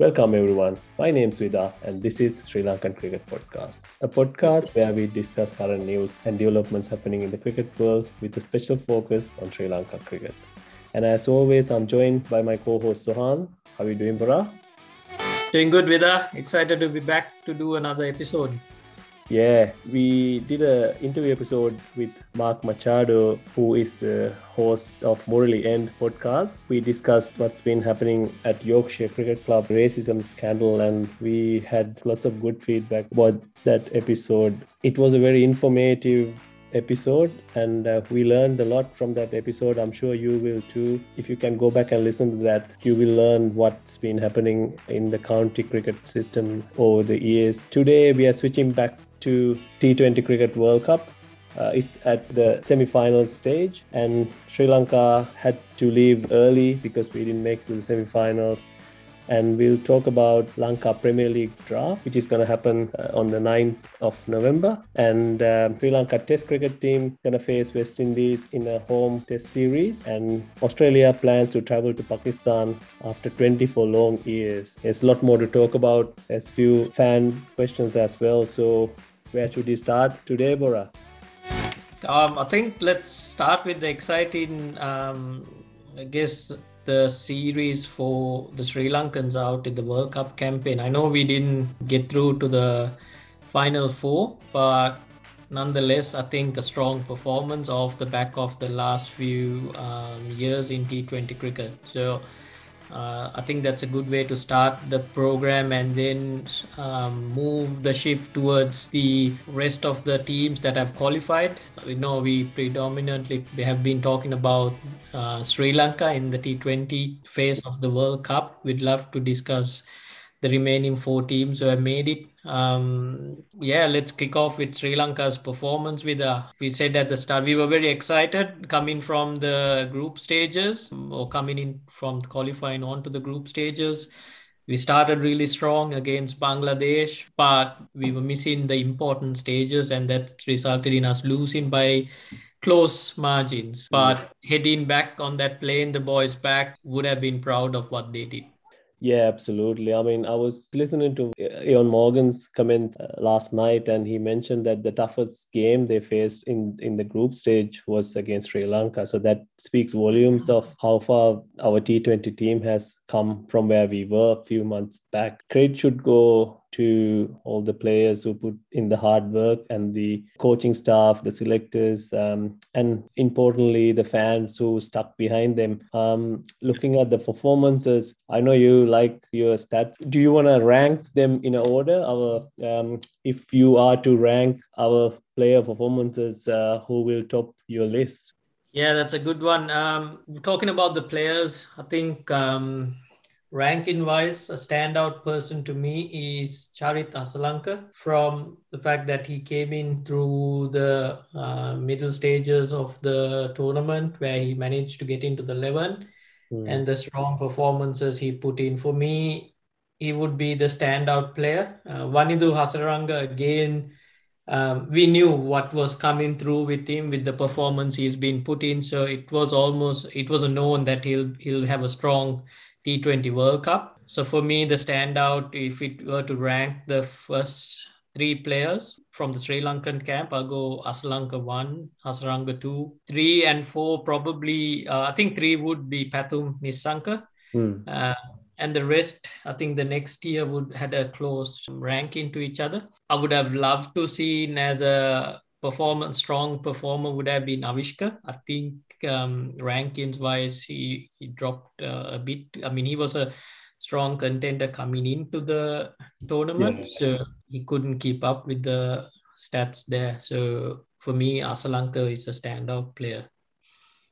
Welcome everyone. My name is Vida and this is Sri Lankan Cricket Podcast, a podcast where we discuss current news and developments happening in the cricket world with a special focus on Sri Lanka cricket. And as always, I'm joined by my co-host Sohan. How are you doing, Bara? Doing good, Vida. Excited to be back to do another episode. Yeah, we did an interview episode with Mark Machado, who is the host of Morally End podcast. We discussed what's been happening at Yorkshire Cricket Club racism scandal, and we had lots of good feedback about that episode. It was a very informative episode and uh, we learned a lot from that episode i'm sure you will too if you can go back and listen to that you will learn what's been happening in the county cricket system over the years today we are switching back to t20 cricket world cup uh, it's at the semi-finals stage and sri lanka had to leave early because we didn't make to the semi-finals and we'll talk about Lanka Premier League draft, which is going to happen uh, on the 9th of November. And uh, Sri Lanka Test cricket team going to face West Indies in a home Test series, and Australia plans to travel to Pakistan after 24 long years. There's a lot more to talk about. There's a few fan questions as well. So where should we start today, Bora? Um, I think let's start with the exciting, um, I guess, the series for the Sri Lankans out in the World Cup campaign. I know we didn't get through to the final four, but nonetheless, I think a strong performance off the back of the last few um, years in T20 cricket. So uh, I think that's a good way to start the program and then um, move the shift towards the rest of the teams that have qualified. We know we predominantly we have been talking about uh, Sri Lanka in the T20 phase of the World Cup. We'd love to discuss the remaining four teams who have made it. Um, yeah, let's kick off with Sri Lanka's performance. With uh, we said at the start, we were very excited coming from the group stages or coming in from qualifying on to the group stages. We started really strong against Bangladesh, but we were missing the important stages, and that resulted in us losing by close margins. But heading back on that plane, the boys back would have been proud of what they did. Yeah, absolutely. I mean, I was listening to Eoin Morgan's comment uh, last night, and he mentioned that the toughest game they faced in, in the group stage was against Sri Lanka. So that speaks volumes of how far our T20 team has come from where we were a few months back. Credit should go to all the players who put in the hard work and the coaching staff, the selectors, um, and importantly, the fans who stuck behind them. Um, looking at the performances, I know you like your stats. Do you want to rank them in order? Our, um, if you are to rank our player performances, uh, who will top your list? Yeah, that's a good one. Um, talking about the players, I think um, ranking wise, a standout person to me is Charit Asalanka from the fact that he came in through the uh, middle stages of the tournament where he managed to get into the 11 mm. and the strong performances he put in. For me, he would be the standout player. Uh, Wanindu Hasaranga, again, um, we knew what was coming through with him with the performance he's been put in. So it was almost, it was a known that he'll, he'll have a strong T20 World Cup. So for me, the standout, if it were to rank the first three players from the Sri Lankan camp, I'll go Asalanka one, Hasaranga two, three and four. Probably, uh, I think three would be Pathum Nissanka. Hmm. Uh, and the rest, I think the next year would had a close ranking to each other. I would have loved to see as a performance strong performer would have been Avishka. I think um, rankings wise, he, he dropped uh, a bit. I mean, he was a strong contender coming into the tournament, yeah. so he couldn't keep up with the stats there. So for me, Asalanka is a standout player.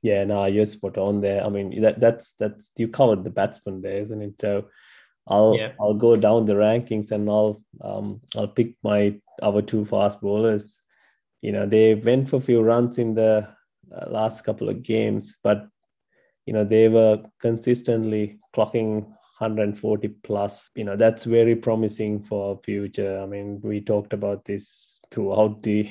Yeah, no, you're spot on there. I mean, that that's that's you covered the batsman there, isn't it? So I'll yeah. I'll go down the rankings and I'll um I'll pick my our two fast bowlers. You know, they went for a few runs in the uh, last couple of games, but you know they were consistently clocking 140 plus you know that's very promising for future. I mean we talked about this throughout the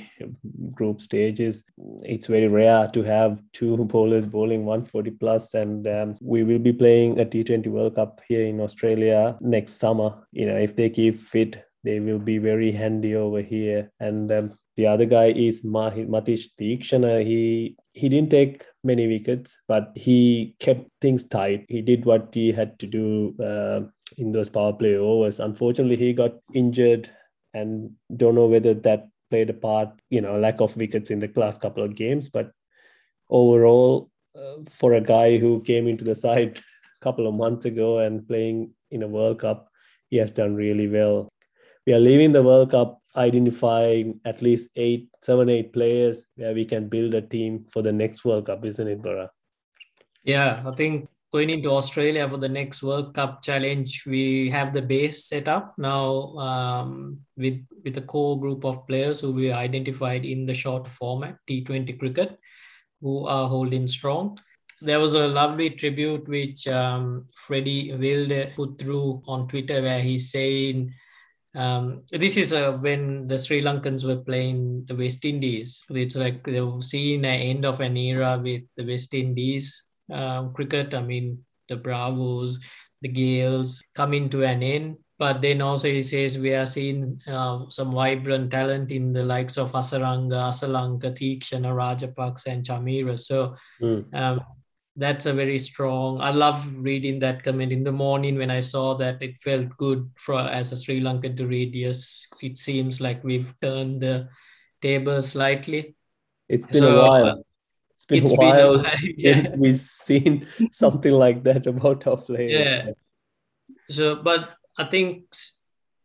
group stages. It's very rare to have two bowlers bowling 140 plus and um, we will be playing a t20 world cup here in australia next summer. You know if they keep fit they will be very handy over here. And um, the other guy is Maheesh Theekshana. He he didn't take many wickets, but he kept things tight. He did what he had to do uh, in those power play overs. Unfortunately, he got injured, and don't know whether that played a part. You know, lack of wickets in the last couple of games, but overall, uh, for a guy who came into the side a couple of months ago and playing in a World Cup, he has done really well. We are leaving the World Cup identifying at least eight, seven, eight players where we can build a team for the next World Cup, isn't it, Bora? Yeah, I think going into Australia for the next World Cup challenge, we have the base set up now um, with with a core group of players who we identified in the short format T20 cricket, who are holding strong. There was a lovely tribute which um, Freddie Wilde put through on Twitter where he's saying um, this is uh, when the Sri Lankans were playing the West Indies. It's like they've seen an end of an era with the West Indies um, cricket. I mean, the Bravos, the Gales coming to an end. But then also he says we are seeing uh, some vibrant talent in the likes of Hasaranga, Asalanka, Theekshana, Rajapaksa, and Chamira. So mm. um, that's a very strong i love reading that comment in the morning when i saw that it felt good for as a sri lankan to read. Yes it seems like we've turned the table slightly. It's been so, a while it's been it's a while, been a while yeah. since we've seen something like that about our players. Yeah. So but i think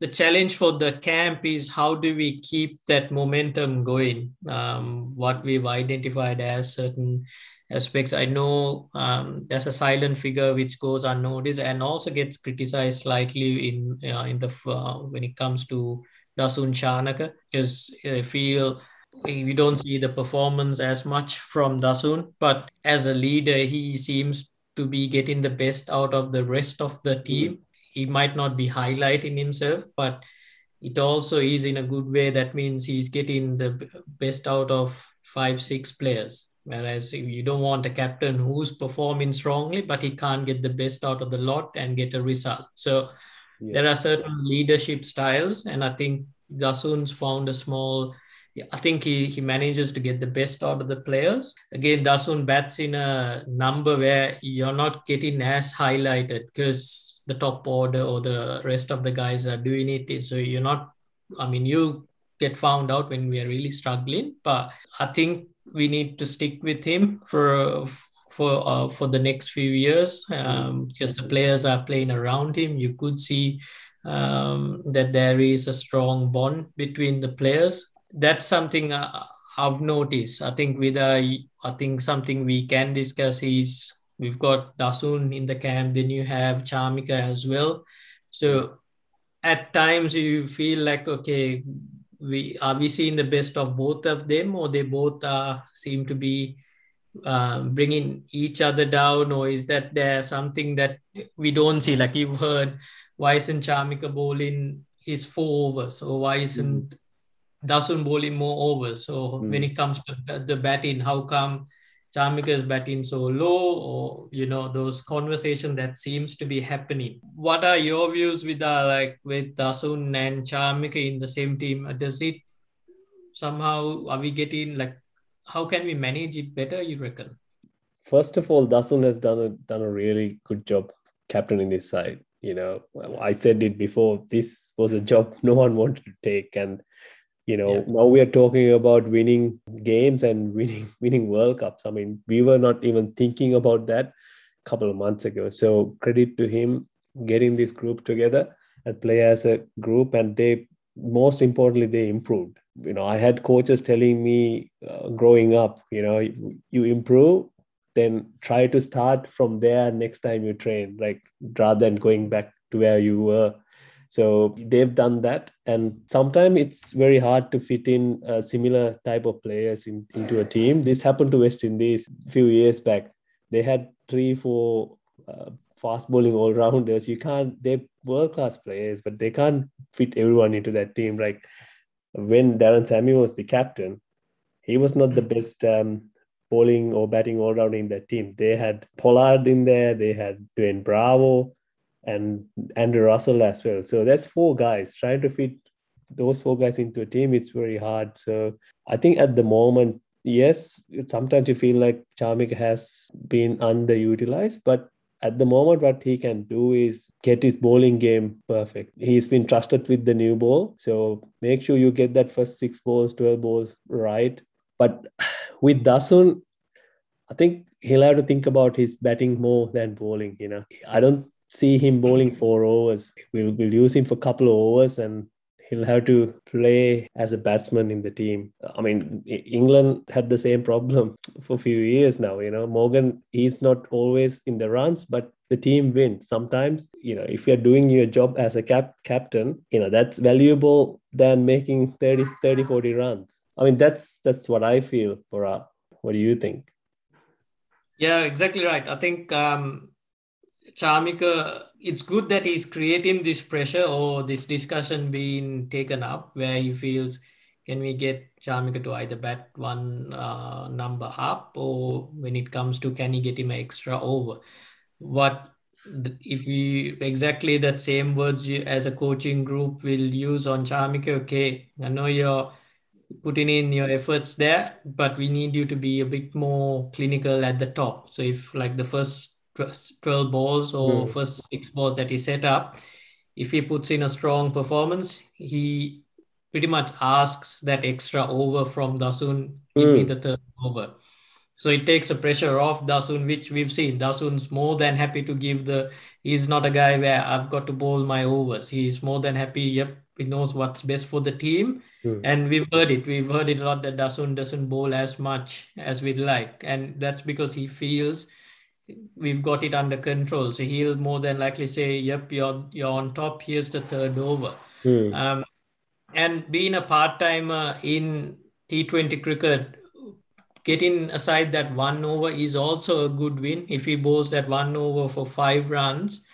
the challenge for the camp is how do we keep that momentum going? Um, what we've identified as certain aspects. I know um, there's a silent figure which goes unnoticed and also gets criticized slightly in uh, in the uh, when it comes to Dasun Shanaka because I feel we don't see the performance as much from Dasun, but as a leader, he seems to be getting the best out of the rest of the team. Mm-hmm. He might not be highlighting himself, but it also is in a good way. That means he's getting the best out of five, six players. Whereas you don't want a captain who's performing strongly, but he can't get the best out of the lot and get a result. So yeah. there are certain leadership styles, and I think Dasun's found a small. I think he, he manages to get the best out of the players. Again, Dasun bats in a number where you're not getting as highlighted because the top order or the rest of the guys are doing it. So you're not, I mean, you get found out when we are really struggling. But I think we need to stick with him for for uh, for the next few years um, because the players are playing around him. You could see um, that there is a strong bond between the players. That's something uh, I've noticed. I think with uh, I think something we can discuss is we've got Dasun in the camp. Then you have Chamika as well. So at times you feel like okay we are we seeing the best of both of them or they both uh, seem to be uh, bringing each other down or is that there something that we don't see like you've heard why isn't Chamika bowling his four overs or why isn't mm. Dasun bowling more overs so mm. when it comes to the batting how come Chamika is batting so low, or you know those conversations that seems to be happening. What are your views with uh, like with Dasun and Chamika in the same team? Does it somehow are we getting like how can we manage it better? You reckon? First of all, Dasun has done a done a really good job captaining this side. You know, I said it before. This was a job no one wanted to take, and you know yeah. now we are talking about winning games and winning winning world cups. I mean we were not even thinking about that a couple of months ago. So credit to him getting this group together and play as a group. And they most importantly they improved. You know i had coaches telling me uh, growing up you know you, you improve then try to start from there next time you train like rather than going back to where you were so they've done that, and sometimes it's very hard to fit in a similar type of players in, into a team. This happened to West Indies a few years back. They had three, four uh, fast bowling all rounders. You can't. They're world class players, but they can't fit everyone into that team. Like when Darren Sammy was the captain, he was not the best um, bowling or batting all round in that team. They had Pollard in there. They had Dwayne Bravo and Andre Russell as well. So that's four guys trying to fit those four guys into a team. It's very hard. So I think at the moment, yes, sometimes you feel like Chamika has been underutilized, but at the moment, what he can do is get his bowling game perfect. He's been trusted with the new ball. So make sure you get that first six balls, 12 balls right. But with Dasun, I think he'll have to think about his batting more than bowling. You know, I don't see him bowling four overs. We'll, we'll use him for a couple of overs and he'll have to play as a batsman in the team. I mean, England had the same problem for a few years now. You know, Morgan, he's not always in the runs, but the team wins. Sometimes, you know, if you're doing your job as a cap- captain, you know, that's valuable than making 30, 30, 40 runs. I mean, that's that's what I feel, Bora. What do you think? Yeah, exactly right. I think um, Chamika, it's good that he's creating this pressure or this discussion being taken up where he feels, can we get Chamika to either bat one uh, number up or when it comes to can he get him extra over? What if we exactly that same words you, as a coaching group will use on Chamika? Okay, I know you're putting in your efforts there, but we need you to be a bit more clinical at the top. So if like the first 12 balls or mm. first six balls that he set up, if he puts in a strong performance, he pretty much asks that extra over from Dasun, mm. me hmm. the third over. So it takes the pressure off Dasun, which we've seen. Dasun's more than happy to give the. He's not a guy where I've got to bowl my overs. He's more than happy. Yep, he knows what's best for the team, mm. and we've heard it. We've heard it a lot that Dasun doesn't bowl as much as we'd like, and that's because he feels we've got it under control. So he'll more than likely say, "Yep, you're you're on top. Here's the third over." Mm. Um, and being a part timer in T20 cricket, getting aside that one over is also a good win. If he bowls that one over for five runs,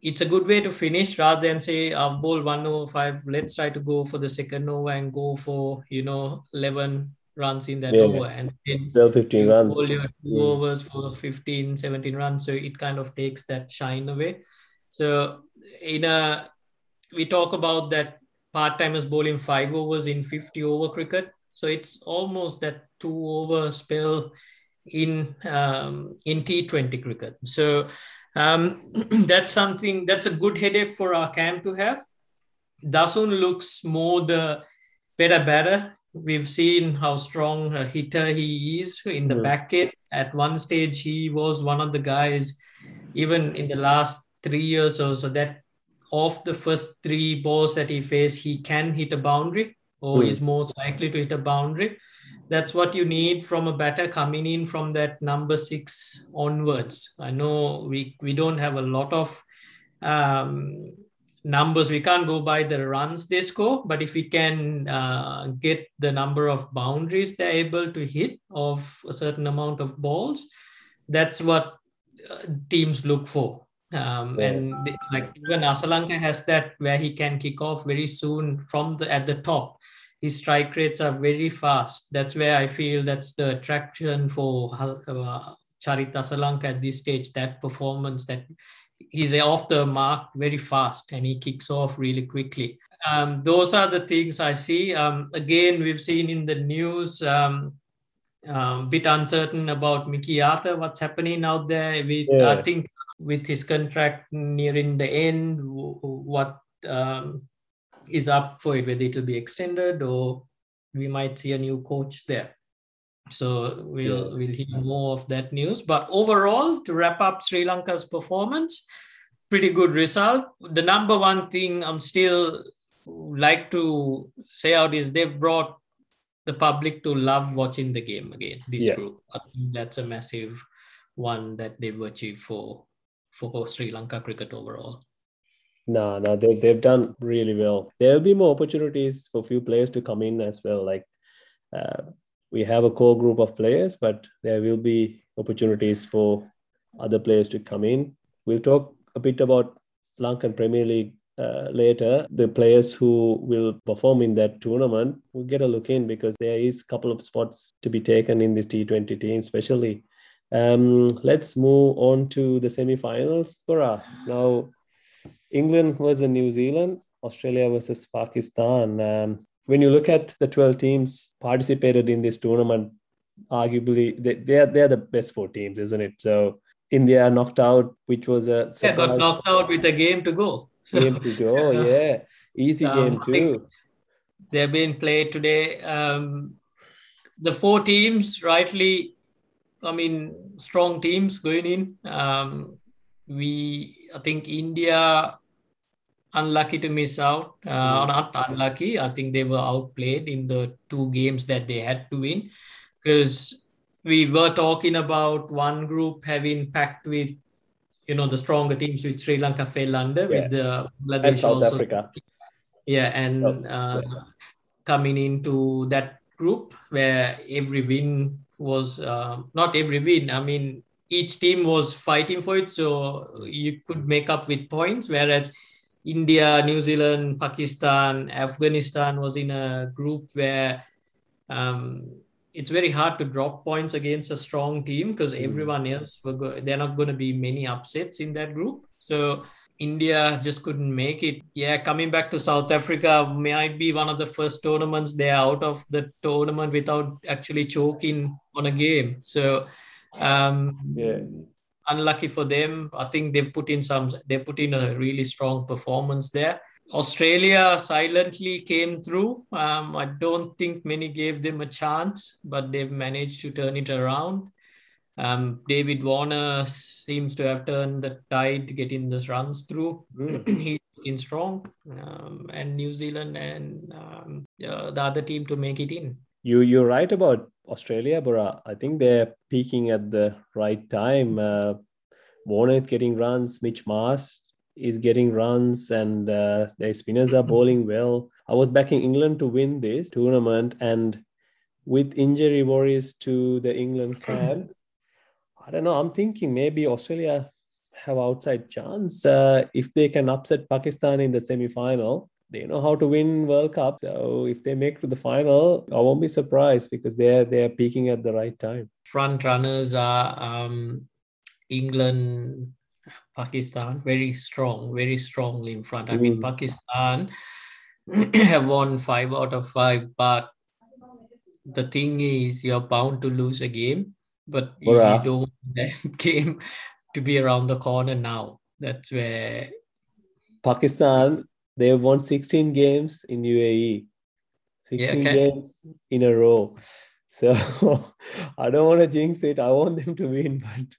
it's a good way to finish rather than say I've bowled one over five. Let's try to go for the second over and go for you know eleven runs in that yeah. over and then 12, 15 runs. All your two mm. overs for 15, 17 runs. So it kind of takes that shine away. So in a we talk about that part-timers bowling five overs in 50 over cricket. So it's almost that two over spell in um, in T20 cricket. So um, that's something that's a good headache for our camp to have. Dasun looks more the better batter we've seen how strong a hitter he is in the mm. back end. At one stage, he was one of the guys, even in the last three years or so, that of the first three balls that he faced, he can hit a boundary or mm. is most likely to hit a boundary. That's what you need from a batter coming in from that number six onwards. I know we, we don't have a lot of um, numbers we can't go by the runs they score but if we can uh, get the number of boundaries they're able to hit of a certain amount of balls that's what uh, teams look for. Um, yeah. and they, like even Asalanka has that where he can kick off very soon from the at the top. His strike rates are very fast. That's where I feel that's the attraction for uh, Charit Asalanka at this stage that performance that he's off the mark very fast and he kicks off really quickly. Um, those are the things I see. Um, again, we've seen in the news um, um, bit uncertain about Mickey Arthur, what's happening out there. With, yeah. I think with his contract nearing the end, what um, is up for it, whether it will be extended or we might see a new coach there. So we'll we'll hear more of that news. But overall, to wrap up Sri Lanka's performance, pretty good result. The number one thing I'm still like to say out is they've brought the public to love watching the game again. This yeah. group, I think that's a massive one that they've achieved for for Sri Lanka cricket overall. No, no, they, they've done really well. There will be more opportunities for a few players to come in as well. Like uh, we have a core group of players, but there will be opportunities for other players to come in. we'll talk a bit about Lankan Premier League uh, later, the players who will perform in that tournament will get a look in because there is a couple of spots to be taken in this T20 team, especially. Um, let's move on to the semi-finals. Bora. Now, England versus New Zealand, Australia versus Pakistan. Um, when you look at the 12 teams participated in this tournament, arguably they, they are they're the best four teams, isn't it? So India knocked out, which was a surprise. yeah, got knocked out with a game to go. So, game to go, yeah, easy um, game too. They're being played today. Um, the four teams, rightly, I mean, strong teams going in. Um, we, I think, India unlucky to miss out. Uh, mm. Not unlucky. I think they were outplayed in the two games that they had to win because we were talking about one group having packed with you know the stronger teams with Sri Lanka fell under yeah. with the Bangladesh and South also. Africa. Yeah, and oh, uh, yeah. coming into that group where every win was uh, not every win. I mean, each team was fighting for it, so you could make up with points. Whereas India, New Zealand, Pakistan, Afghanistan was in a group where um, it's very hard to drop points against a strong team because mm. everyone else go- they're not going to be many upsets in that group. So india just couldn't make it. Yeah coming back to south africa might be one of the first tournaments. They're out of the tournament without actually choking on a game. So um yeah unlucky for them i think they've put in some they put in a really strong performance there Australia silently came through. Um, I don't think many gave them a chance, but they've managed to turn it around. Um, David Warner seems to have turned the tide, getting the runs through. He's in strong, um, and New Zealand and um, uh, the other team to make it in. You you're right about Australia, but I think they're peaking at the right time. Uh, Warner is getting runs. Mitch Marsh is getting runs and uh, their spinners are bowling well. I was backing England to win this tournament, and with injury worries to the England camp, I don't know. I'm thinking maybe Australia have outside chance uh, if they can upset Pakistan in the semi-final. They know how to win World Cup. So if they make to the final, I won't be surprised because they're they're peaking at the right time. Front runners are um, England, Pakistan very strong, very strongly in front. I mean, hmm. Pakistan have won five out of five, but the thing is, you're bound to lose a game. But if you don't want that game to be around the corner now, that's where Pakistan they've won 16 games in UAE, 16 yeah, okay. games in a row. So I don't want to jinx it. I want them to win, but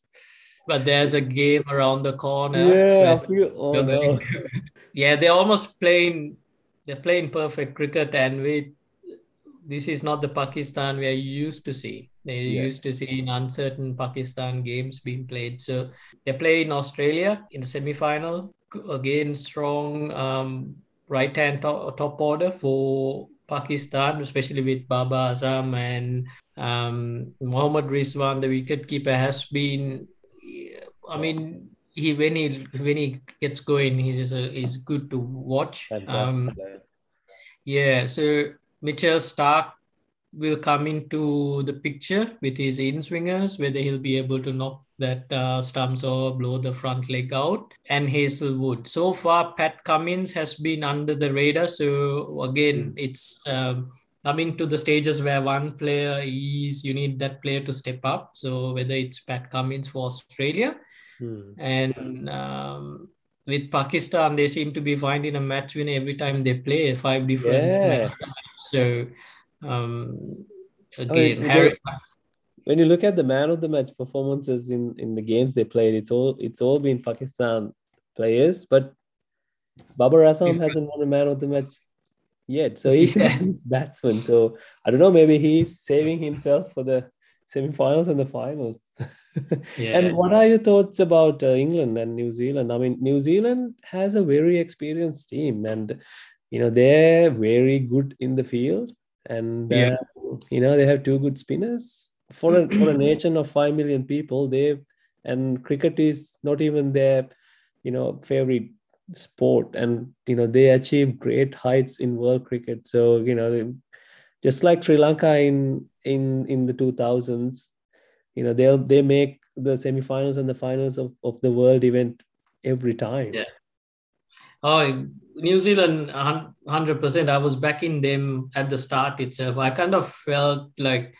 but there's a game around the corner. Yeah, feel, oh no. yeah, they're almost playing. They're playing perfect cricket, and we. This is not the Pakistan we're used to see. They yeah. used to see in uncertain Pakistan games being played. So they play in Australia in the semi-final. Again, strong um, right-hand top, top order for Pakistan, especially with Babar Azam and um, Mohammad Rizwan, the wicketkeeper, has been I mean, he when he when he gets going, he's a, he's good to watch. Um, yeah, so Mitchell Starc will come into the picture with his in swingers, whether he'll be able to knock that uh, stumps or blow the front leg out, and Hazlewood. So far, Pat Cummins has been under the radar. So again, mm. it's um, coming to the stages where one player is you need that player to step up. So whether it's Pat Cummins for Australia Hmm. And um, with Pakistan, they seem to be finding a match win every time they play five different yeah. So um, again, Harry. When you look at the man of the match performances in, in the games they played, it's all it's all been Pakistan players, but Babar Azam hasn't won a man of the match yet. So he's yeah. batsman. So I don't know, maybe he's saving himself for the semi-finals and the finals. yeah. And what are your thoughts about uh, England and New Zealand? I mean, New Zealand has a very experienced team, and you know they're very good in the field, and yeah. uh, you know they have two good spinners. For a, for a nation of five million people, they and cricket is not even their you know favorite sport. And you know they achieve great heights in world cricket. So you know just like sri lanka in in in the 2000s you know they'll they make the semifinals and the finals of, of the world event every time. Yeah. Oh new zealand 100% i was backing them at the start itself. I kind of felt like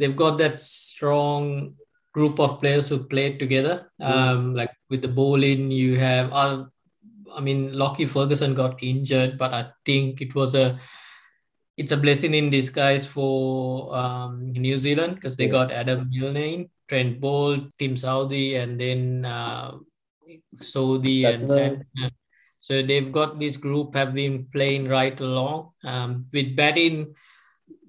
they've got that strong group of players who played together. Mm. Um, like with the bowling, you have, uh, I mean, Lockie Ferguson got injured, but I think it was a, it's a blessing in disguise for um, New Zealand because they yeah. got Adam Milne, Trent Boult, Tim Southee, and then uh, Southee and. So they've got this group have been playing right along. Um, with batting,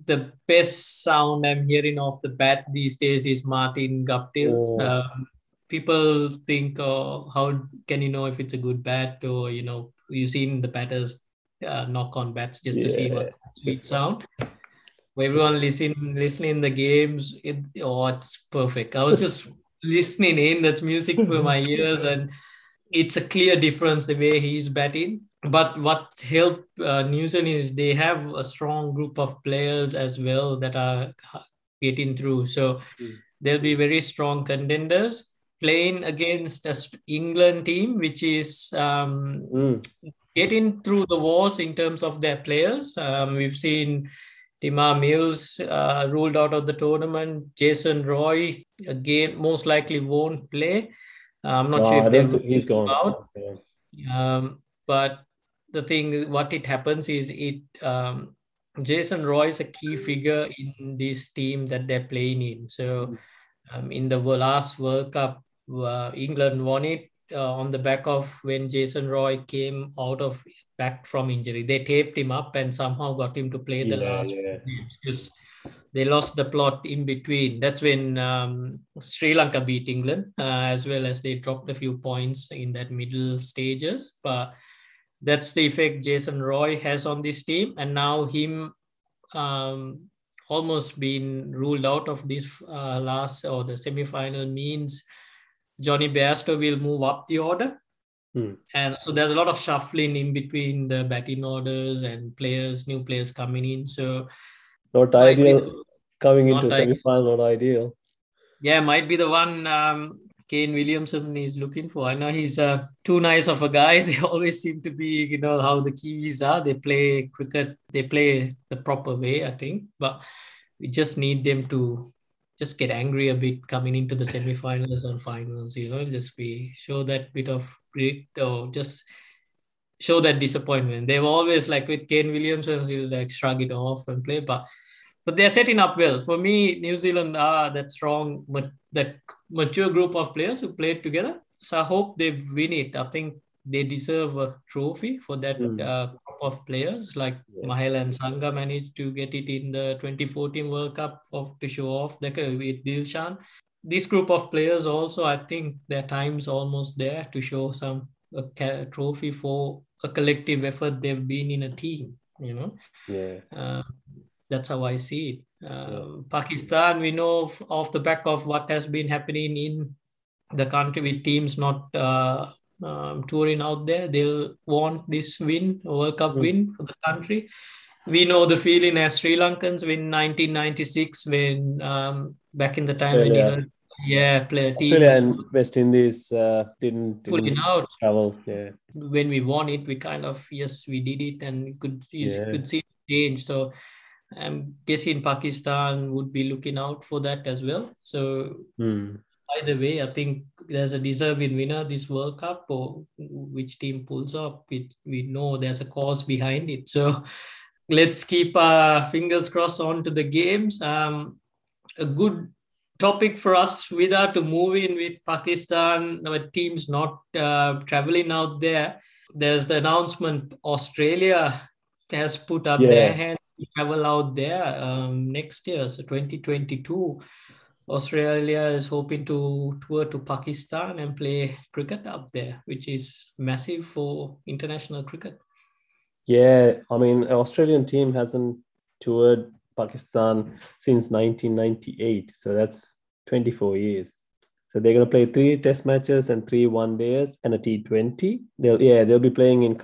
the best sound I'm hearing off the bat these days is Martin Guptill. Oh. Um, people think, oh, how can you know if it's a good bat or, you know, you've seen the batters uh, knock on bats just yeah. to see what sweet sound. For everyone listening, listening the games, it, oh, it's perfect. I was just listening in. That's music for my ears, and it's a clear difference the way he's batting but what helped uh, New Zealand is they have a strong group of players as well that are getting through. So mm. they'll be very strong contenders playing against a England team, which is um, mm. getting through the wars in terms of their players. Um, we've seen Tymal Mills uh, ruled out of the tournament. Jason Roy again most likely won't play. I'm not no, sure if he's gone. Out. Um, but the thing what it happens is it um, Jason Roy is a key figure in this team that they're playing in. So um, in the last World Cup, uh, England won it uh, on the back of when Jason Roy came out of back from injury. They taped him up and somehow got him to play the yeah, last yeah. because they lost the plot in between. That's when um, Sri Lanka beat England, uh, as well as they dropped a few points in that middle stages. But that's the effect Jason Roy has on this team, and now him um, almost being ruled out of this uh, last or the semi-final means Jonny Bairstow will move up the order. Hmm. And so there's a lot of shuffling in between the batting orders and players, new players coming in. So not ideal coming into semi-final, not ideal. Yeah, might be the one um, Kane Williamson is looking for. I know he's uh, too nice of a guy. They always seem to be, you know, how the Kiwis are. They play cricket, they play the proper way, I think. But we just need them to just get angry a bit coming into the semi-finals and finals, you know, just be show that bit of grit or just show that disappointment. They've always like with Kane Williamson, he'll like shrug it off and play, but but they're setting up well. For me, New Zealand are that strong, but that mature group of players who played together. So I hope they win it. I think they deserve a trophy for that mm. uh, group of players. Like yeah. Mahela and Sanga managed to get it in the 2014 World Cup for, to show off that with Dilshan. This group of players also, I think their time's almost there to show some a trophy for a collective effort they've been in a team. You know. Yeah. Uh, that's how I see it. Um, Pakistan, we know off the back of what has been happening in the country with teams not uh, um, touring out there, they'll want this win, World Cup mm. win for the country. We know the feeling as Sri Lankans when 1996, when um, back in the time when you yeah, player teams. Australia and West Indies uh, didn't, didn't out. travel. Yeah. When we won it, we kind of yes, we did it, and could you yeah. could see change. So I'm guessing Pakistan would be looking out for that as well. So hmm. either way, I think there's a deserving winner this World Cup, or which team pulls up. It, we know there's a cause behind it. So let's keep our fingers crossed on to the games. Um, a good topic for us Vida to move in with Pakistan, our teams not uh, traveling out there. There's the announcement Australia has put up yeah. their hand travel out there um, next year, so 2022. Australia is hoping to tour to Pakistan and play cricket up there, which is massive for international cricket. Yeah, I mean, Australian team hasn't toured Pakistan since 1998, so that's 24 years. So they're going to play three test matches and three one days and a T20. They'll yeah they'll be playing in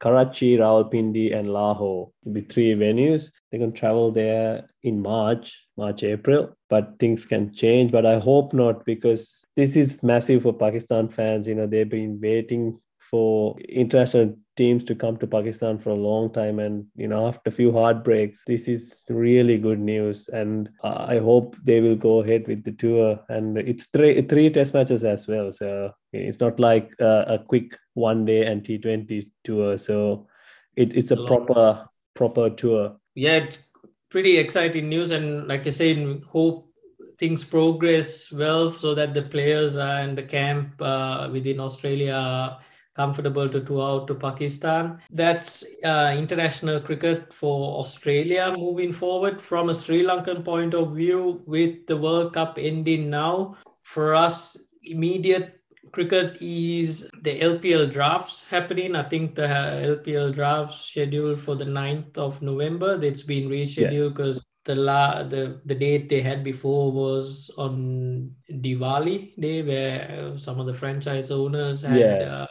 Karachi, Rawalpindi, and Lahore. Be three venues. Going to travel there in March, March, April, but things can change. But I hope not because this is massive for Pakistan fans. You know, they've been waiting for international teams to come to Pakistan for a long time. And, you know, after a few heartbreaks, this is really good news. And I hope they will go ahead with the tour. And it's three, three test matches as well. So it's not like a, a quick one day and T20 tour. So it, it's a proper, proper tour. Yeah, it's pretty exciting news. And like I said, hope things progress well so that the players are in the camp uh, within Australia comfortable to tour out to Pakistan. That's uh, international cricket for Australia moving forward. From a Sri Lankan point of view, with the World Cup ending now, for us, immediate cricket is the LPL drafts happening. I think the LPL drafts scheduled for the 9th of November. It's been rescheduled because yeah. the la the, the date they had before was on Diwali day where some of the franchise owners had yeah. uh,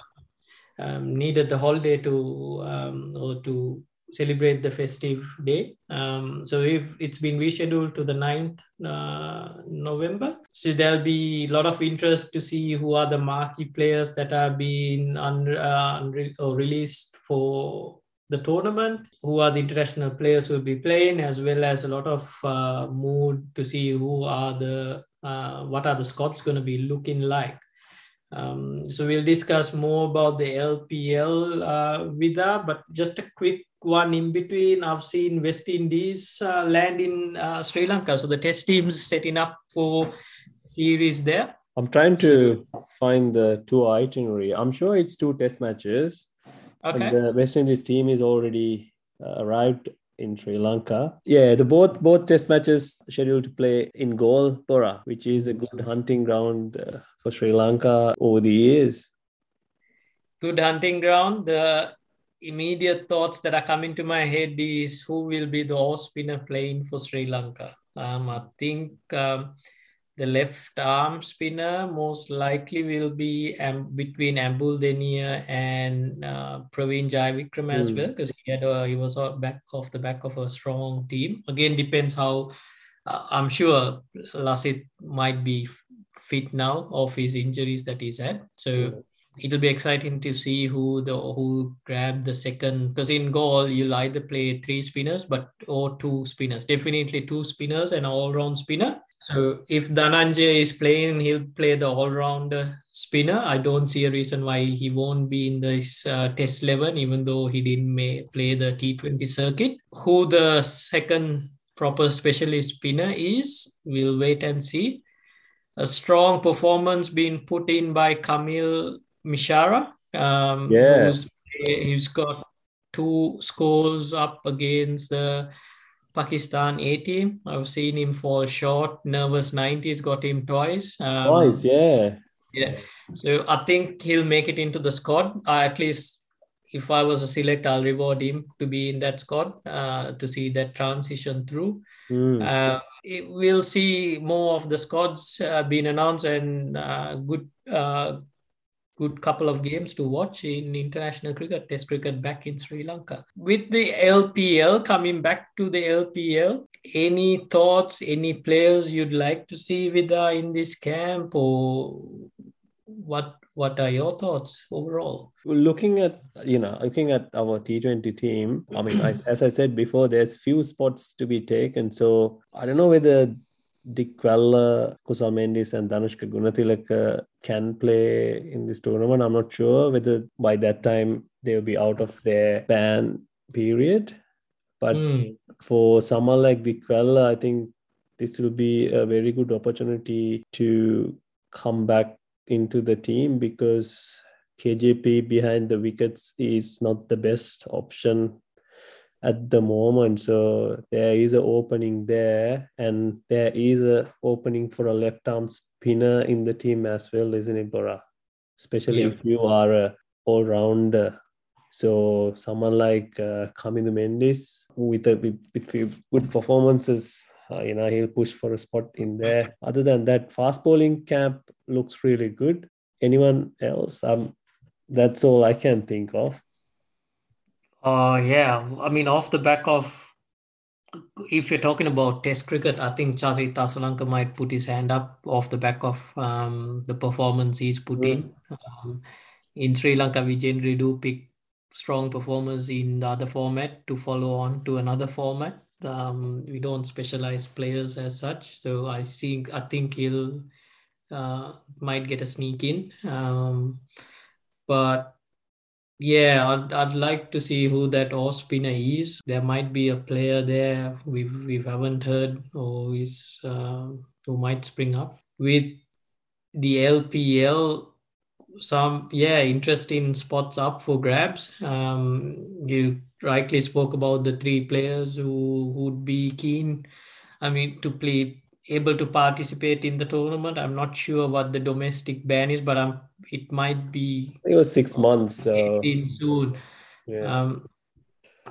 um, needed the holiday to um, or to celebrate the festive day. Um, so if it's been rescheduled to the 9th uh, November, so there'll be a lot of interest to see who are the marquee players that are being un- uh, unre- or released for the tournament, who are the international players who will be playing, as well as a lot of uh, mood to see who are the uh, what are the Scots going to be looking like. Um, so we'll discuss more about the LPL uh, with her, but just a quick one in between. I've seen West Indies uh, land in uh, Sri Lanka, so the test teams setting up for series there. I'm trying to find the tour itinerary. I'm sure it's two test matches. Okay. the West Indies team is already uh, arrived in Sri Lanka. Yeah, the both both test matches scheduled to play in Golpura, which is a good hunting ground uh, for Sri Lanka over the years. Good hunting ground. The immediate thoughts that are coming to my head is who will be the off spinner playing for Sri Lanka. Um, I think um, the left arm spinner most likely will be um, between Embuldeniya and uh, Praveen Jayawickrama mm. as hmm. well because he had a, he was back off the back of a strong team. Again, depends how. Uh, I'm sure Lasith might be fit now of his injuries that he's had. So mm. it'll be exciting to see who the who grab the second because in goal you'll either play three spinners but or two spinners. Definitely two spinners and all round spinner so if Dananjay is playing, he'll play the all-round spinner. I don't see a reason why he won't be in this uh, Test 11, even though he didn't may play the T20 circuit. Who the second proper specialist spinner is, we'll wait and see. A strong performance being put in by Kamil Mishara. Um, yeah. He's got two scores up against the Pakistan A team. I've seen him fall short. Nervous 90s got him twice. Um, twice, yeah. Yeah. So I think he'll make it into the squad. Uh, at least if I was a select, I'll reward him to be in that squad uh, to see that transition through. Mm. Uh, it, we'll see more of the squads uh, being announced and uh, good uh, good couple of games to watch in international cricket, test cricket back in Sri Lanka. With the LPL, coming back to the LPL, any thoughts, any players you'd like to see with uh, in this camp or what what are your thoughts overall looking at you know looking at our t20 team i mean as i said before there's few spots to be taken so i don't know whether Dickwella, Kusal Mendis, and Danushka Gunathilaka can play in this tournament. I'm not sure whether by that time they'll be out of their ban period. But mm. for someone like Dickwella, I think this will be a very good opportunity to come back into the team because KJP behind the wickets is not the best option at the moment. So there is an opening there, and there is an opening for a left arm spinner in the team as well, isn't it, Bora? Especially yeah. if you are a all rounder. So someone like uh, Kamil Mendis with a with, with good performances uh, you know he'll push for a spot in there. Other than that, fast bowling camp looks really good. Anyone else? Um, that's all I can think of. Uh, yeah, I mean, off the back of if you're talking about Test cricket, I think Charit Asalanka might put his hand up off the back of um, the performance he's put mm. in. Um, in Sri Lanka, we generally do pick strong performers in the other format to follow on to another format. Um, we don't specialize players as such, so I think I think he'll uh, might get a sneak in. Um, but yeah, I'd, I'd like to see who that off spinner is. There might be a player there we we haven't heard or is uh, who might spring up with the LPL. Some yeah, interesting spots up for grabs. Um, you rightly spoke about the three players who would be keen. I mean, to play able to participate in the tournament. I'm not sure what the domestic ban is, but I'm it might be. It was six months. So. June. Yeah. Um,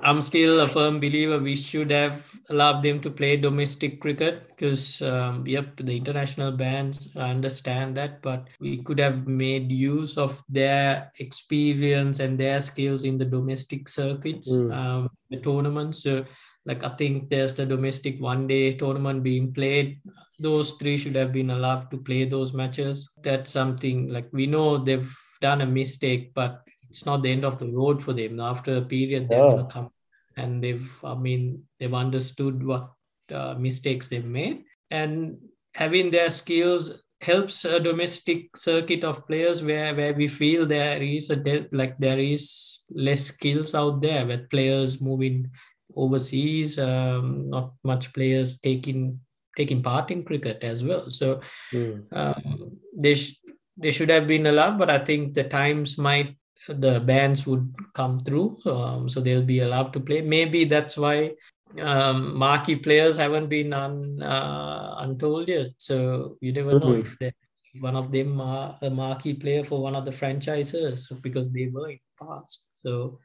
I'm still a firm believer we should have allowed them to play domestic cricket because, um, yep, the international bans, I understand that, but we could have made use of their experience and their skills in the domestic circuits, mm. um, the tournaments. So like I think there's the domestic one day tournament being played. Those three should have been allowed to play those matches. That's something like we know they've done a mistake, but it's not the end of the road for them. After a period, they're gonna come and they've, I mean, they've understood what uh, mistakes they've made and having their skills helps a domestic circuit of players where where we feel there is a de- like there is less skills out there with players moving overseas, um, not much players taking taking part in cricket as well. So mm. um, they sh- they should have been allowed, but I think the times might the bands would come through, um, so they'll be allowed to play. Maybe that's why um, marquee players haven't been un, uh, untold yet. So you never mm-hmm. know if they one of them are a marquee player for one of the franchises because they were in the past. So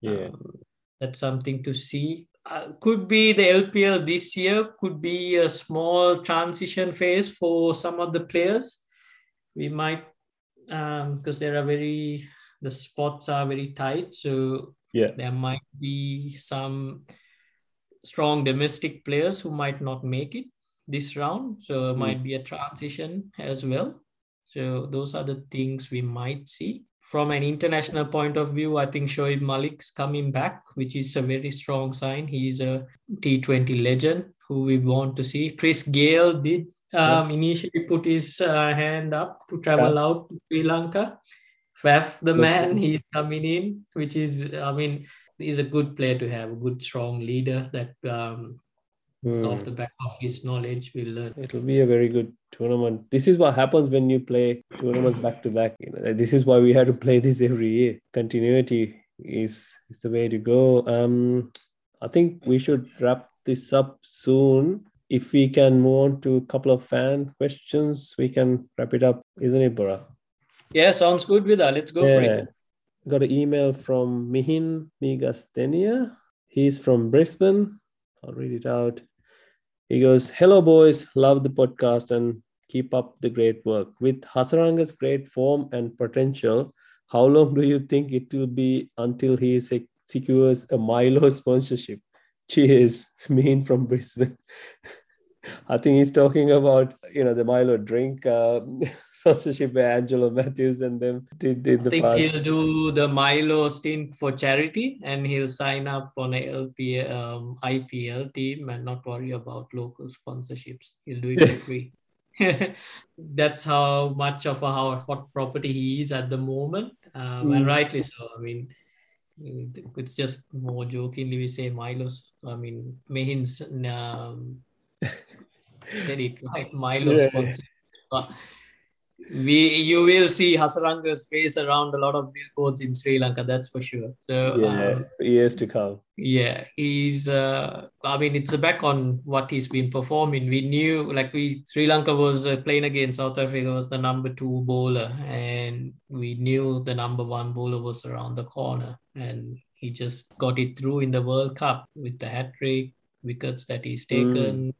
yeah. Um, that's something to see. Uh, could be the LPL this year, could be a small transition phase for some of the players. We might, because um, there are very, the spots are very tight. So yeah, there might be some strong domestic players who might not make it this round. So it mm. might be a transition as well. So those are the things we might see from an international point of view, I think Shoaib Malik's coming back, which is a very strong sign. He is a T20 legend who we want to see. Chris Gayle did um, initially put his uh, hand up to travel yeah. out to Sri Lanka. Faf, the man, he's coming in, which is, I mean, he's a good player to have, a good, strong leader that um, mm. off the back of his knowledge will learn. It'll be a very good tournament. This is what happens when you play tournaments back to back. You know, this is why we have to play this every year. Continuity is is the way to go. Um, I think we should wrap this up soon. If we can move on to a couple of fan questions, we can wrap it up, isn't it, Bora? Yeah, sounds good with that. Let's go yeah. for it. Got an email from Mihin Migastenia. He's from Brisbane. I'll read it out. He goes, Hello, boys. Love the podcast and keep up the great work. With Hasaranga's great form and potential, how long do you think it will be until he secures a Milo sponsorship? Cheers, Mean from Brisbane. I think he's talking about you know the Milo drink uh, sponsorship by Angelo Mathews and them did, did the I think past. he'll do the Milo stint for charity and he'll sign up on a LP um, IPL team and not worry about local sponsorships. He'll do it for free. That's how much of a hot property he is at the moment, um, mm. and rightly so. I mean, it's just more jokingly we say Milo's. I mean, Mehin's um, said it right. Yeah. sponsor. we you will see Hasaranga's face around a lot of billboards in Sri Lanka. That's for sure. So yeah, um, years to come. Yeah, he's. Uh, I mean, it's a back on what he's been performing. We knew, like, we Sri Lanka was uh, playing against South Africa was the number two bowler, and we knew the number one bowler was around the corner, and he just got it through in the World Cup with the hat trick, wickets that he's taken. Mm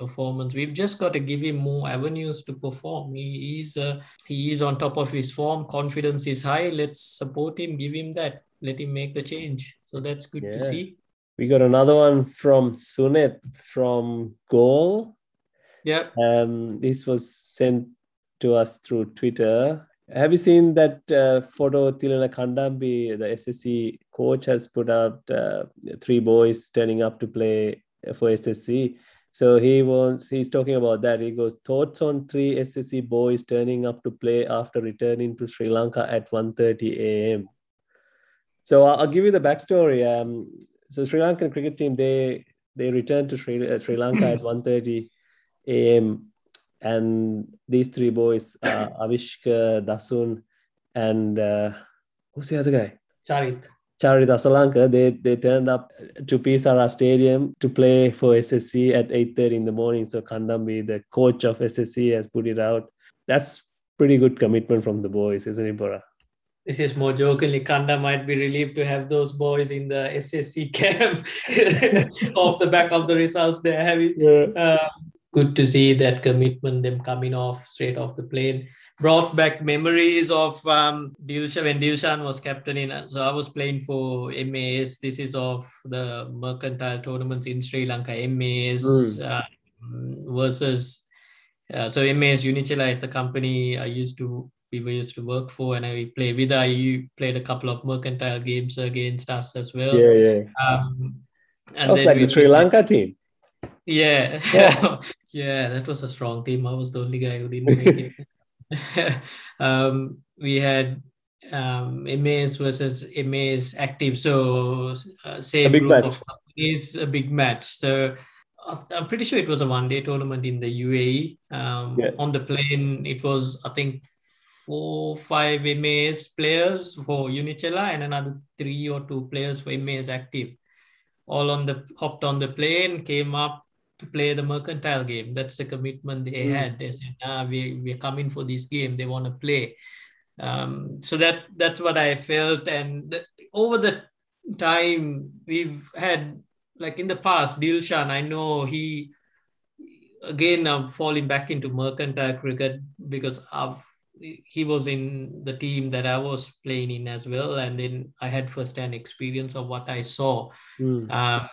performance. We've just got to give him more avenues to perform. He, he's uh, he is on top of his form. Confidence is high. Let's support him. Give him that. Let him make the change. So that's good yeah. to see. We got another one from Sunet from Galle. Yeah. Um, this was sent to us through Twitter. Have you seen that uh, photo Thilina Kandamby, the SSC coach, has put out uh, three boys turning up to play for SSC? So he was he's talking about that. He goes thoughts on three SSC boys turning up to play after returning to Sri Lanka at 1:30 a.m. So I'll, give you the backstory. Um, so Sri Lankan cricket team they they returned to Sri, uh, Sri Lanka at 1:30 a.m. and these three boys, uh, Avishka, Dasun, and uh, who's the other guy? Charith. Charith Asalanka, they, they turned up to P. Sara Stadium to play for SSC at 8.30 in the morning. So Kandamby, the coach of SSC, has put it out. That's pretty good commitment from the boys, isn't it, Bora? This is more jokingly, Kanda might be relieved to have those boys in the SSC camp off the back of the results they're having. Yeah. Uh, good to see that commitment, them coming off straight off the plane. Brought back memories of um, Dilshan when Dilshan was captain in. So I was playing for MAS. This is of the mercantile tournaments in Sri Lanka. MAS mm. uh, versus. Uh, so MAS Unichela is the company I used to we were used to work for, and I play with. I played a couple of mercantile games against us as well. Yeah, yeah. Um, and that was like the Sri Lanka team. Yeah. Yeah. yeah, that was a strong team. I was the only guy who didn't make it. um, we had um, MAS versus MAS active. So uh, same group match. of companies, a big match. So uh, I'm pretty sure it was a one-day tournament in the UAE. Um, yeah. On the plane, it was I think four, five MAS players for Unichela and another three or two players for MAS active. All on the hopped on the plane, came up to play the mercantile game. That's the commitment they mm. had. They said, "Ah, we we're coming for this game. They want to play." Um, so that that's what I felt, and the, over the time we've had, like in the past, Dilshan, I know he again I'm falling back into mercantile cricket because I've he was in the team that I was playing in as well, and then I had first-hand experience of what I saw. Mm. Um,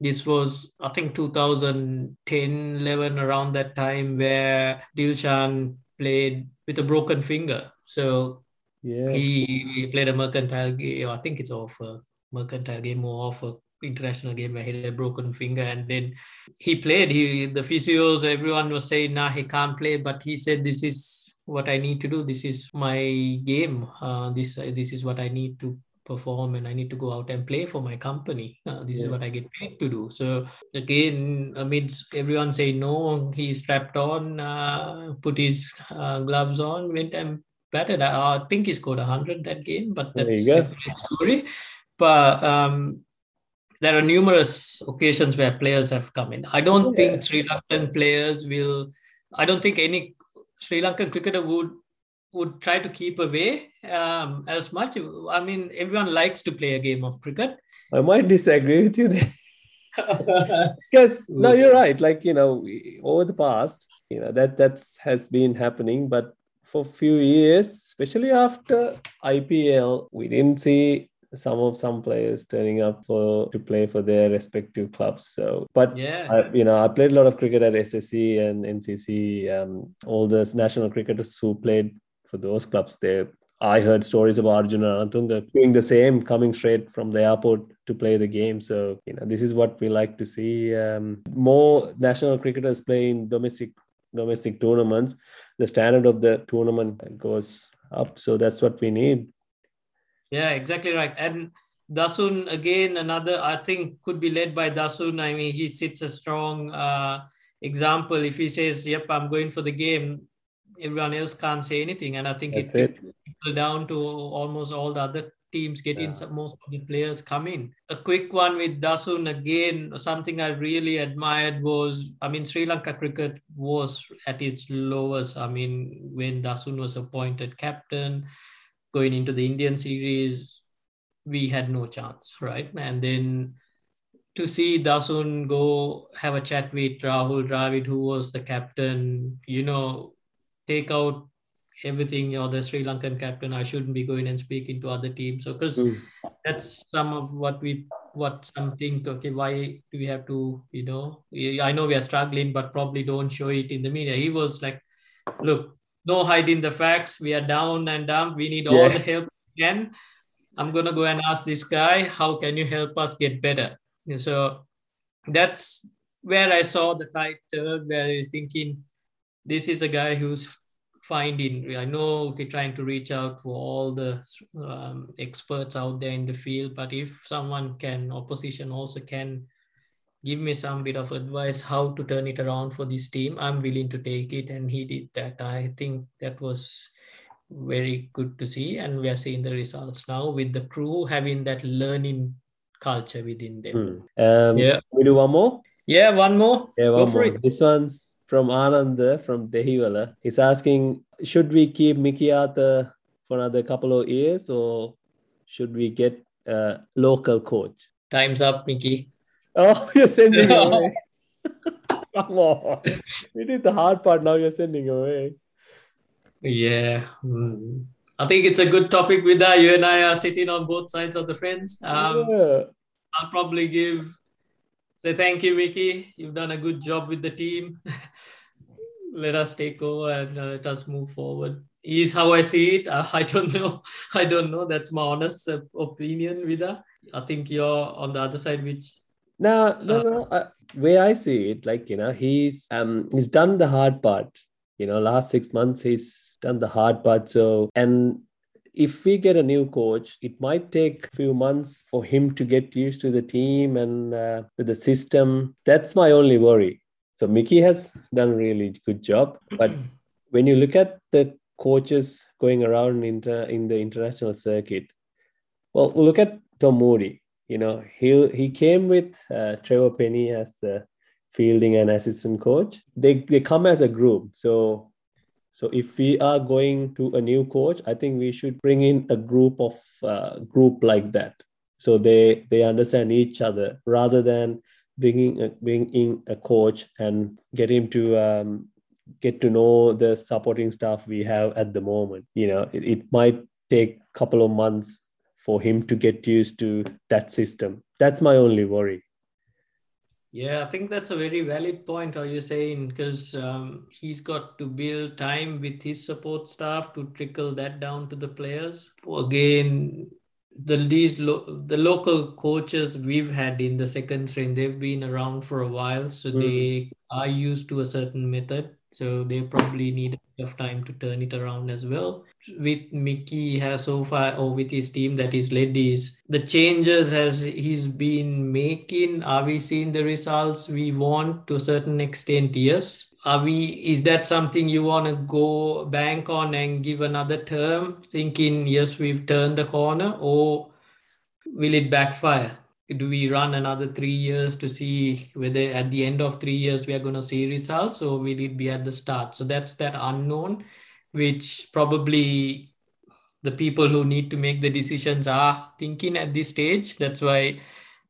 this was, I think, 2010, 11, around that time, where Dilshan played with a broken finger. So yeah. he, he played a mercantile game. I think it's off a mercantile game or off a international game where he had a broken finger and then he played he the physios everyone was saying nah he can't play but he said this is what I need to do. This is my game. Uh, this this is what I need to perform, and I need to go out and play for my company. Uh, this yeah. is what I get paid to do. So again, amidst everyone saying no, he strapped on, uh, put his uh, gloves on, went and batted. I, I think he scored hundred that game, but that's a separate story. But um, there are numerous occasions where players have come in. I don't yeah. think Sri Lankan players will. I don't think any Sri Lankan cricketer would would try to keep away um, as much. I mean, everyone likes to play a game of cricket. I might disagree with you there. because no you're right like you know over the past you know that that's has been happening but for a few years especially after ipl we didn't see some of some players turning up for to play for their respective clubs. So, but yeah, I, you know, I played a lot of cricket at SSC and NCC. Um, all the national cricketers who played for those clubs, they I heard stories about Arjuna Ranatunga doing the same, coming straight from the airport to play the game. So, you know, this is what we like to see. Um, more national cricketers playing domestic domestic tournaments. The standard of the tournament goes up. So that's what we need. Yeah, exactly right. And Dasun again, another I think could be led by Dasun. I mean, he sits a strong uh, example. If he says, "Yep, I'm going for the game," everyone else can't say anything. And I think That's it, it. down to almost all the other teams getting yeah. most of the players come in. A quick one with Dasun again, something I really admired was, I mean, Sri Lanka cricket was at its lowest. I mean, when Dasun was appointed captain, going into the Indian series, we had no chance, right? And then to see Dasun go have a chat with Rahul Dravid, who was the captain, you know, take out everything you're the Sri Lankan captain. I shouldn't be going and speaking to other teams. So because mm. that's some of what we what some think, okay, why do we have to, you know, I know we are struggling, but probably don't show it in the media. He was like, look, no hiding the facts. We are down and down. We need all the help we can. I'm gonna go and ask this guy, how can you help us get better? So that's where I saw the title where I was thinking, this is a guy who's finding i know we're trying to reach out for all the um, experts out there in the field but if someone can opposition also can give me some bit of advice how to turn it around for this team i'm willing to take it and he did that i think that was very good to see and we are seeing the results now with the crew having that learning culture within them hmm. um, yeah we do one more yeah one more yeah one Go more. this one's from Ananda from Dehiwala. He's asking, should we keep Mickey Arthur for another couple of years or should we get a local coach? Time's up, Mickey. Oh, you're sending away. Come on. We did the hard part, now you're sending away. Yeah. Mm. I think it's a good topic with that. You and I are sitting on both sides of the fence. Um, yeah. I'll probably give say thank you, Mickey. You've done a good job with the team. let us take over and uh, let us move forward. Is how I see it. Uh, I don't know. I don't know. That's my honest uh, opinion, Vida. I think you're on the other side, which. No, no, no. Uh, way I see it, like you know, he's um he's done the hard part. You know, last six months he's done the hard part. So and if we get a new coach, it might take a few months for him to get used to the team and uh, the system. That's my only worry. So Mickey has done a really good job, but when you look at the coaches going around in, in the international circuit, well, look at Tom Moody. You know, he he came with uh, Trevor Penny as the fielding and assistant coach. They they come as a group. So so if we are going to a new coach, I think we should bring in a group of uh, group like that. So they they understand each other rather than bringing a, bring in a coach and get him to um, get to know the supporting staff we have at the moment. You know, it, it might take a couple of months for him to get used to that system. That's my only worry. Yeah, I think that's a very valid point. Are you saying because um, he's got to build time with his support staff to trickle that down to the players? Again, the these lo- the local coaches we've had in the second string, they've been around for a while, so mm. they are used to a certain method. So they probably need a bit of time to turn it around as well. With Mickey has so far, or with his team that he's led, is the changes as he's been making. Are we seeing the results we want to a certain extent? Yes. Are we? Is that something you want to go bank on and give another term, thinking yes, we've turned the corner, or will it backfire? Do we run another three years to see whether at the end of three years we are going to see results or will it be at the start? So that's that unknown which probably the people who need to make the decisions are thinking at this stage. That's why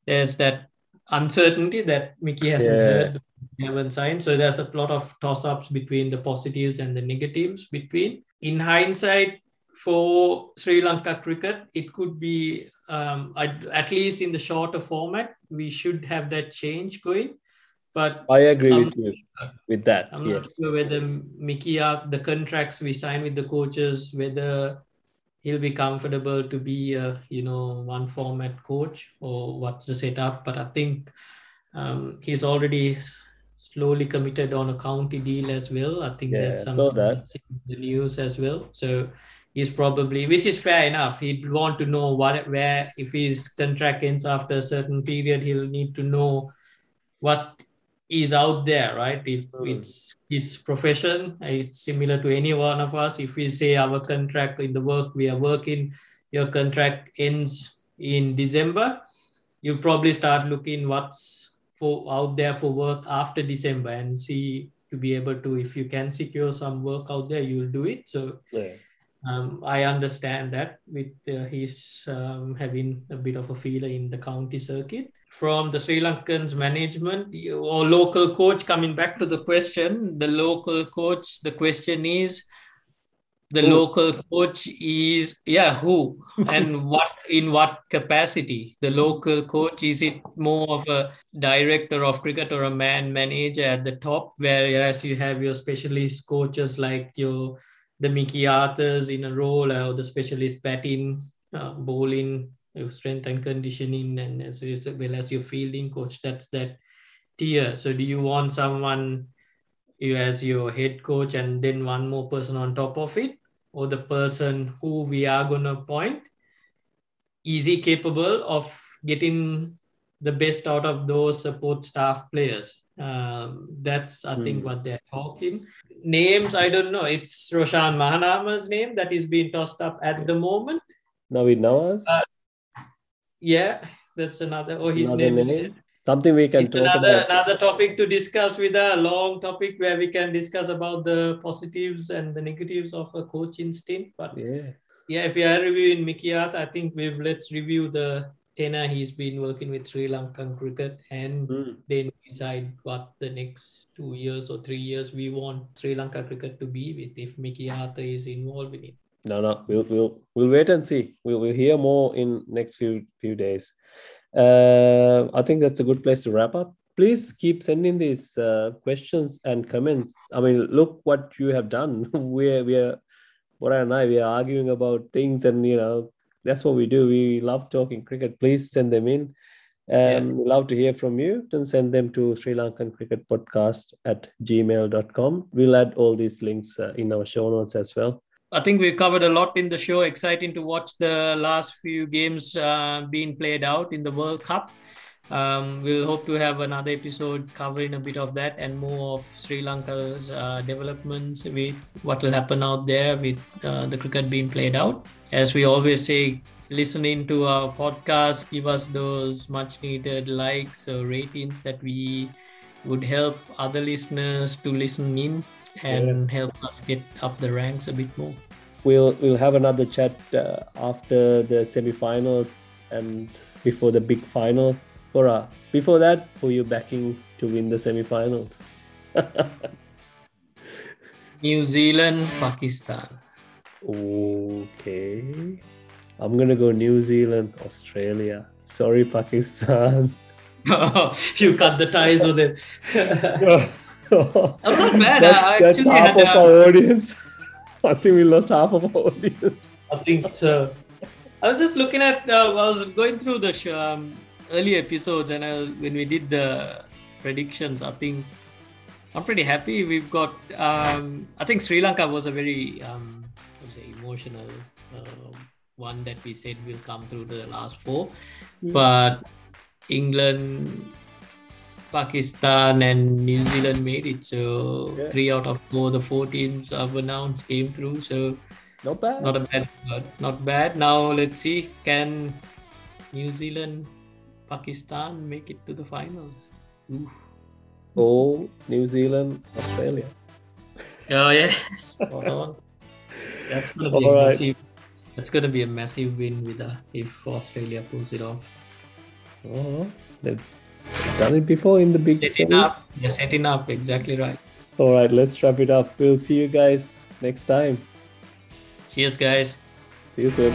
there's that uncertainty that mickey hasn't yeah. heard haven't signed. So there's a lot of toss-ups between the positives and the negatives between. In hindsight for Sri Lanka cricket, it could be um, at least in the shorter format. We should have that change going. But I agree with you with that. I'm yes. not sure whether Mickey, the contracts we sign with the coaches, whether he'll be comfortable to be a you know one format coach or what's the setup. But I think um, he's already slowly committed on a county deal as well. I think yeah, that's something that. that's in the news as well. So he's probably which is fair enough. He'd want to know what where if his contract ends after a certain period he'll need to know what is out there right? If mm. it's his profession it's similar to any one of us. If we say our contract in the work we are working your contract ends in december you probably start looking what's for out there for work after december and see to be able to if you can secure some work out there you'll do it. So yeah Um, I understand that with uh, his um, having a bit of a feeler in the county circuit. From the Sri Lankans management or local coach, coming back to the question, the local coach, the question is the who? local coach is yeah who and what in what capacity the local coach is it more of a director of cricket or a man manager at the top whereas you have your specialist coaches like your the mickey arthurs in a role or the specialist batting uh, bowling your strength and conditioning and as well as your fielding coach that's that tier. So do you want someone you as your head coach and then one more person on top of it? Or the person who we are going to appoint is he capable of getting the best out of those support staff players? Um, that's i think hmm. what they're talking names i don't know it's roshan mahanama's name that is being tossed up at the moment Naveed Nawaz? Uh, yeah that's another oh his another name, is something we can it's talk another, about. Another topic to discuss with a long topic where we can discuss about the positives and the negatives of a coaching stint. But yeah, yeah, if you are reviewing Arthur, I think we've let's review the tenor he's been working with Sri Lankan cricket and mm. then decide what the next two years or three years we want Sri Lanka cricket to be with if Mickey Arthur is involved in it. No, no, we'll we'll we'll wait and see. We'll we'll hear more in next few few days uh, I think that's a good place to wrap up. Please keep sending these uh, questions and comments. I mean, look what you have done. we're we are, Bora and I, we are arguing about things, and you know that's what we do. We love talking cricket. Please send them in. Um, yeah. Love to hear from you. And send them to Sri Lankan Cricket Podcast at gmail.com. We'll add all these links uh, in our show notes as well. I think we've covered a lot in the show. Exciting to watch the last few games uh, being played out in the World Cup. Um, we'll hope to have another episode covering a bit of that and more of Sri Lanka's uh, developments with what will happen out there with uh, the cricket being played out. As we always say, listening to our podcast, give us those much needed likes or ratings that we would help other listeners to listen in and yeah. help us get up the ranks a bit more. We'll we'll have another chat uh, after the semi-finals and before the big final. Bora, before that, who you backing to win the semi-finals? New Zealand, Pakistan. Okay. I'm gonna go New Zealand, Australia. Sorry, Pakistan. you cut the ties with it. I'm not mad. That's, I that's half of our audience. I think we lost half of our audience. I think so. I was just looking at. Uh, I was going through the show, um, early episodes, and I, when we did the predictions, I think I'm pretty happy. We've got. Um, I think Sri Lanka was a very um, emotional uh, one that we said will come through the last 4 mm-hmm. but England Pakistan and New Zealand made it. So yeah. three out of four, the four teams I've announced came through. So not bad. Not a bad, not bad. Now let's see, can New Zealand, Pakistan make it to the finals? Oh, New Zealand, Australia. Oh yeah, spot on. That's gonna be All a right. massive. That's gonna be a massive win with uh, if Australia pulls it off. Oh, done it before in the big setting up. You're setting up. Exactly right. All right, let's wrap it up. We'll see you guys next time. Cheers, guys. See you soon.